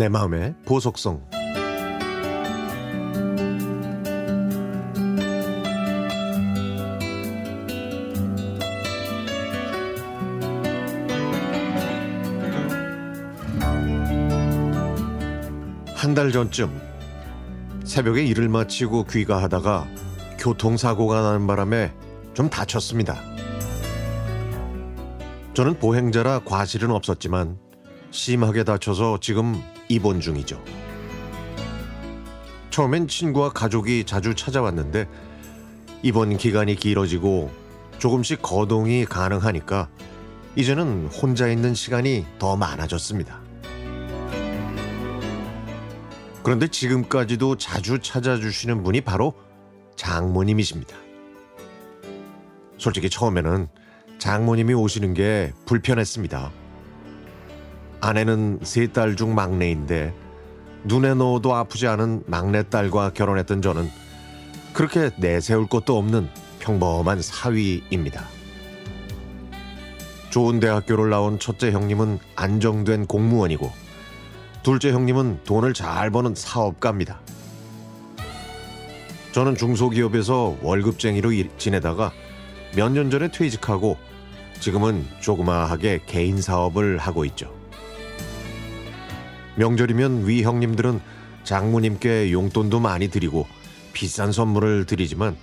내 마음의 보석성 한 달 전쯤 새벽에 일을 마치고 귀가하다가 교통사고가 나는 바람에 좀 다쳤습니다. 저는 보행자라 과실은 없었지만 심하게 다쳐서 지금 입원 중이죠. 처음엔 친구와 가족이 자주 찾아왔는데 입원 기간이 길어지고 조금씩 거동이 가능하니까 이제는 혼자 있는 시간이 더 많아졌습니다. 그런데 지금까지도 자주 찾아주시는 분이 바로 장모님이십니다. 솔직히 처음에는 장모님이 오시는 게 불편했습니다. 아내는 세 딸 중 막내인데 눈에 넣어도 아프지 않은 막내딸과 결혼했던 저는 그렇게 내세울 것도 없는 평범한 사위입니다. 좋은 대학교를 나온 첫째 형님은 안정된 공무원이고 둘째 형님은 돈을 잘 버는 사업가입니다. 저는 중소기업에서 월급쟁이로 일- 지내다가 몇 년 전에 퇴직하고 지금은 조그마하게 개인 사업을 하고 있죠. 명절이면 위 형님들은 장모님께 용돈도 많이 드리고 비싼 선물을 드리지만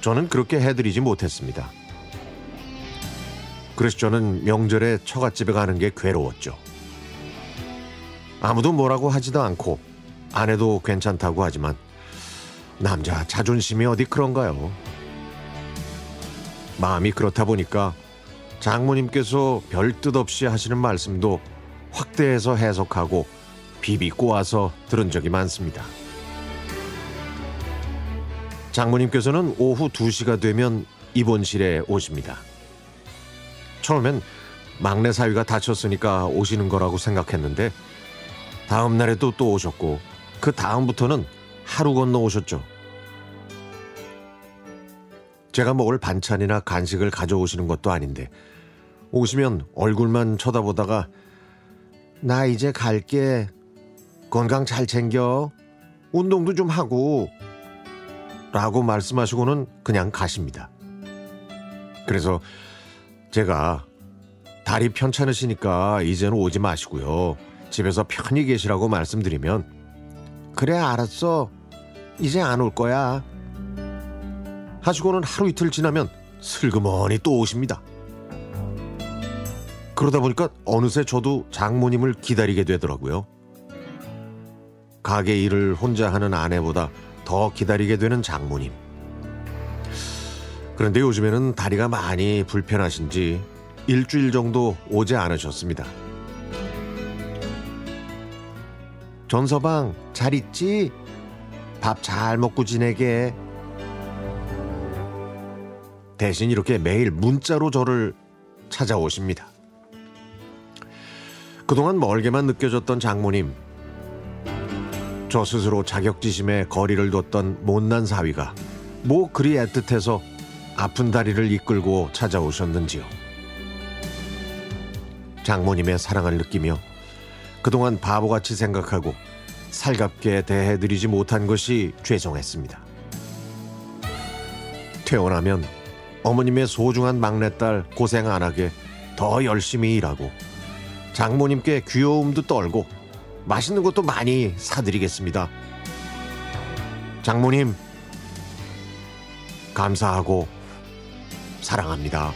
저는 그렇게 해드리지 못했습니다. 그래서 저는 명절에 처갓집에 가는 게 괴로웠죠. 아무도 뭐라고 하지도 않고 아내도 괜찮다고 하지만 남자 자존심이 어디 그런가요? 마음이 그렇다 보니까 장모님께서 별 뜻 없이 하시는 말씀도 확대해서 해석하고 비비 꼬아서 들은 적이 많습니다. 장모님께서는 오후 2시가 되면 입원실에 오십니다. 처음엔 막내 사위가 다쳤으니까 오시는 거라고 생각했는데 다음 날에도 또 오셨고 그 다음부터는 하루 건너 오셨죠. 제가 먹을 반찬이나 간식을 가져오시는 것도 아닌데 오시면 얼굴만 쳐다보다가 나 이제 갈게 건강 잘 챙겨 운동도 좀 하고 라고 말씀하시고는 그냥 가십니다. 그래서 제가 다리 편찮으시니까 이제는 오지 마시고요. 집에서 편히 계시라고 말씀드리면 그래 알았어. 이제 안 올 거야. 하시고는 하루 이틀 지나면 슬그머니 또 오십니다. 그러다 보니까 어느새 저도 장모님을 기다리게 되더라고요. 가게 일을 혼자 하는 아내보다 더 기다리게 되는 장모님. 그런데 요즘에는 다리가 많이 불편하신지 일주일 정도 오지 않으셨습니다. 전서방 잘 있지? 밥 잘 먹고 지내게. 대신 이렇게 매일 문자로 저를 찾아오십니다. 그동안 멀게만 느껴졌던 장모님. 저 스스로 자격지심에 거리를 뒀던 못난 사위가 뭐 그리 애틋해서 아픈 다리를 이끌고 찾아오셨는지요. 장모님의 사랑을 느끼며 그동안 바보같이 생각하고 살갑게 대해드리지 못한 것이 죄송했습니다. 퇴원하면 어머님의 소중한 막내딸 고생 안 하게 더 열심히 일하고 장모님께 귀여움도 떨고 맛있는 것도 많이 사드리겠습니다. 장모님, 감사하고 사랑합니다.